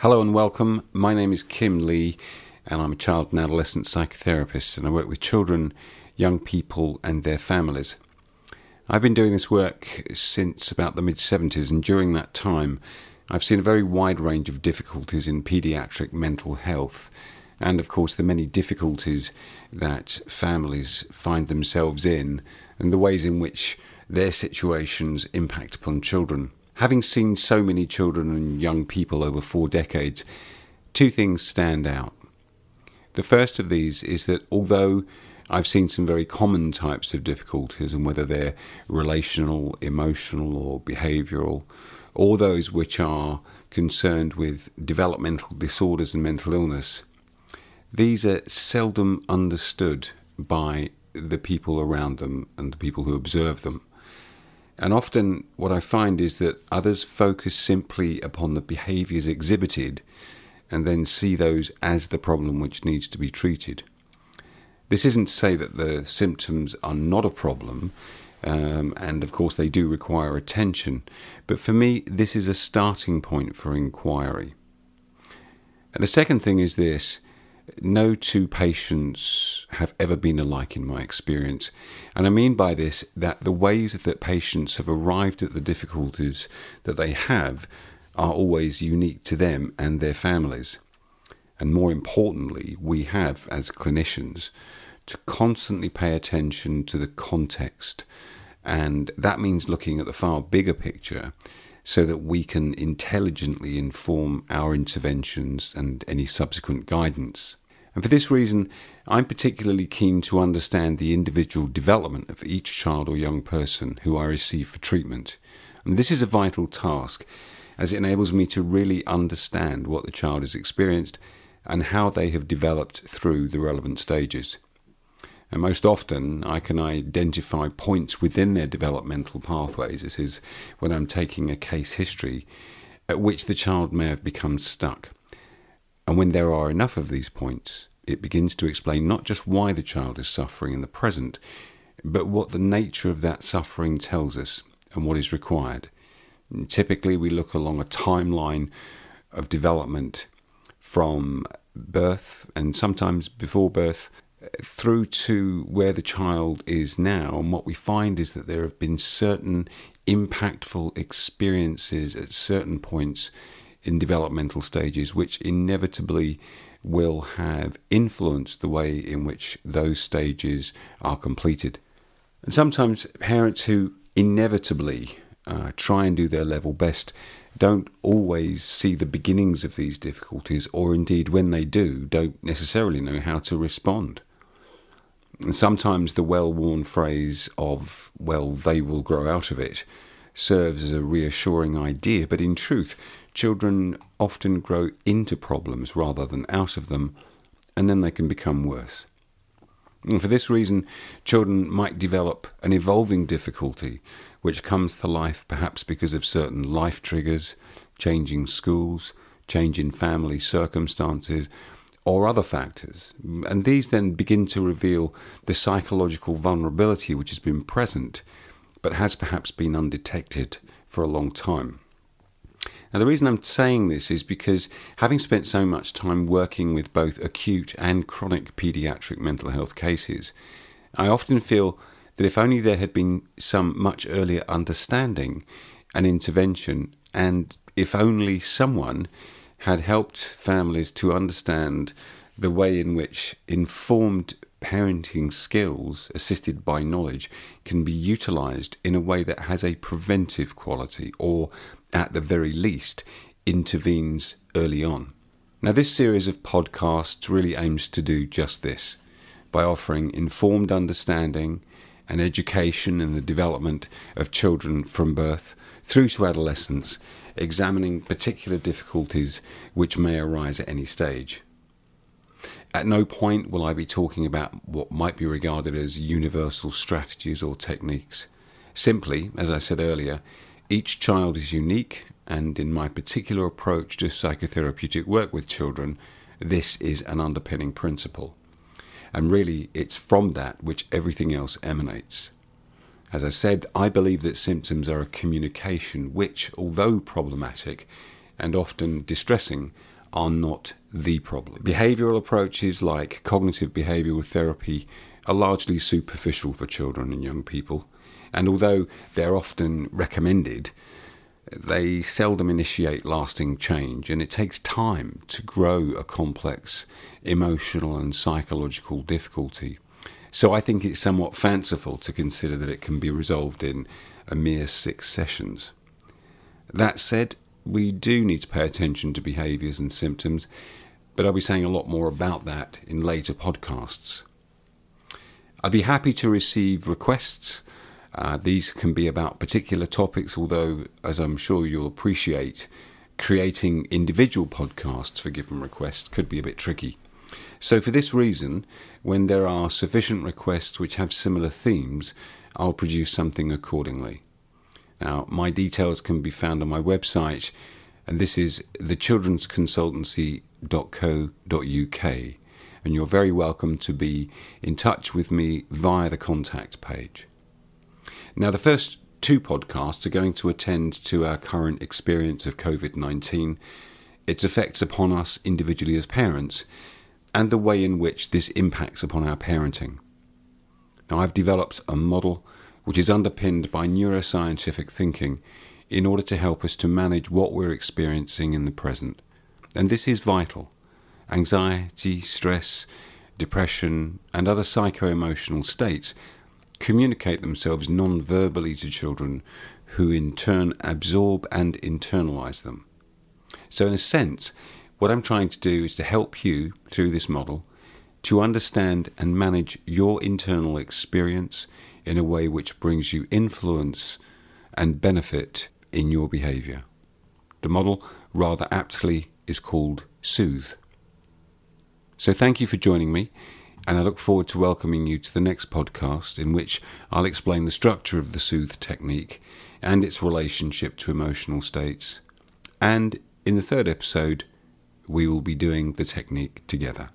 Hello and welcome. My name is Kim Lee, and I'm a child and adolescent psychotherapist, and I work with children, young people, and their families. I've been doing this work since about the mid 70s, and during that time, I've seen a very wide range of difficulties in paediatric mental health, and of course, the many difficulties that families find themselves in, and the ways in which their situations impact upon children. Having seen so many children and young people over four decades, two things stand out. The first of these is that although I've seen some very common types of difficulties, and whether they're relational, emotional, or behavioral, or those which are concerned with developmental disorders and mental illness, these are seldom understood by the people around them and the people who observe them. And often, what I find is that others focus simply upon the behaviours exhibited and then see those as the problem which needs to be treated. This isn't to say that the symptoms are not a problem, um, and of course they do require attention, but for me, this is a starting point for inquiry. And the second thing is this no two patients have ever been alike in my experience. And I mean by this that the ways that patients have arrived at the difficulties that they have are always unique to them and their families. And more importantly, we have, as clinicians, to constantly pay attention to the context. And that means looking at the far bigger picture so that we can intelligently inform our interventions and any subsequent guidance. And for this reason, I'm particularly keen to understand the individual development of each child or young person who I receive for treatment. And this is a vital task as it enables me to really understand what the child has experienced and how they have developed through the relevant stages. And most often, I can identify points within their developmental pathways. This is when I'm taking a case history at which the child may have become stuck. And when there are enough of these points, it begins to explain not just why the child is suffering in the present, but what the nature of that suffering tells us and what is required. And typically, we look along a timeline of development from birth and sometimes before birth through to where the child is now. And what we find is that there have been certain impactful experiences at certain points in developmental stages, which inevitably will have influenced the way in which those stages are completed. And sometimes parents who inevitably uh, try and do their level best don't always see the beginnings of these difficulties, or indeed, when they do, don't necessarily know how to respond. And sometimes the well worn phrase of, well, they will grow out of it, serves as a reassuring idea, but in truth, children often grow into problems rather than out of them, and then they can become worse. And for this reason, children might develop an evolving difficulty which comes to life perhaps because of certain life triggers, changing schools, change in family circumstances, or other factors. And these then begin to reveal the psychological vulnerability which has been present but has perhaps been undetected for a long time. Now, the reason I'm saying this is because having spent so much time working with both acute and chronic paediatric mental health cases, I often feel that if only there had been some much earlier understanding and intervention, and if only someone had helped families to understand the way in which informed parenting skills, assisted by knowledge, can be utilized in a way that has a preventive quality or at the very least, intervenes early on. Now, this series of podcasts really aims to do just this by offering informed understanding and education in the development of children from birth through to adolescence, examining particular difficulties which may arise at any stage. At no point will I be talking about what might be regarded as universal strategies or techniques. Simply, as I said earlier, each child is unique, and in my particular approach to psychotherapeutic work with children, this is an underpinning principle. And really, it's from that which everything else emanates. As I said, I believe that symptoms are a communication which, although problematic, and often distressing are not the problem. Behavioral approaches like cognitive behavioral therapy are largely superficial for children and young people, and although they're often recommended, they seldom initiate lasting change, and it takes time to grow a complex emotional and psychological difficulty. So I think it's somewhat fanciful to consider that it can be resolved in a mere six sessions. That said, we do need to pay attention to behaviours and symptoms, but I'll be saying a lot more about that in later podcasts. I'd be happy to receive requests. Uh, these can be about particular topics, although, as I'm sure you'll appreciate, creating individual podcasts for given requests could be a bit tricky. So, for this reason, when there are sufficient requests which have similar themes, I'll produce something accordingly. Now, my details can be found on my website, and this is thechildren'sconsultancy.co.uk. And you're very welcome to be in touch with me via the contact page. Now, the first two podcasts are going to attend to our current experience of COVID 19, its effects upon us individually as parents, and the way in which this impacts upon our parenting. Now, I've developed a model which is underpinned by neuroscientific thinking in order to help us to manage what we're experiencing in the present. And this is vital. Anxiety, stress, depression, and other psycho emotional states communicate themselves non verbally to children who in turn absorb and internalize them. So, in a sense, what I'm trying to do is to help you through this model to understand and manage your internal experience in a way which brings you influence and benefit in your behavior. The model, rather aptly, is called Soothe. So, thank you for joining me, and I look forward to welcoming you to the next podcast in which I'll explain the structure of the Soothe technique and its relationship to emotional states. And in the third episode, we will be doing the technique together.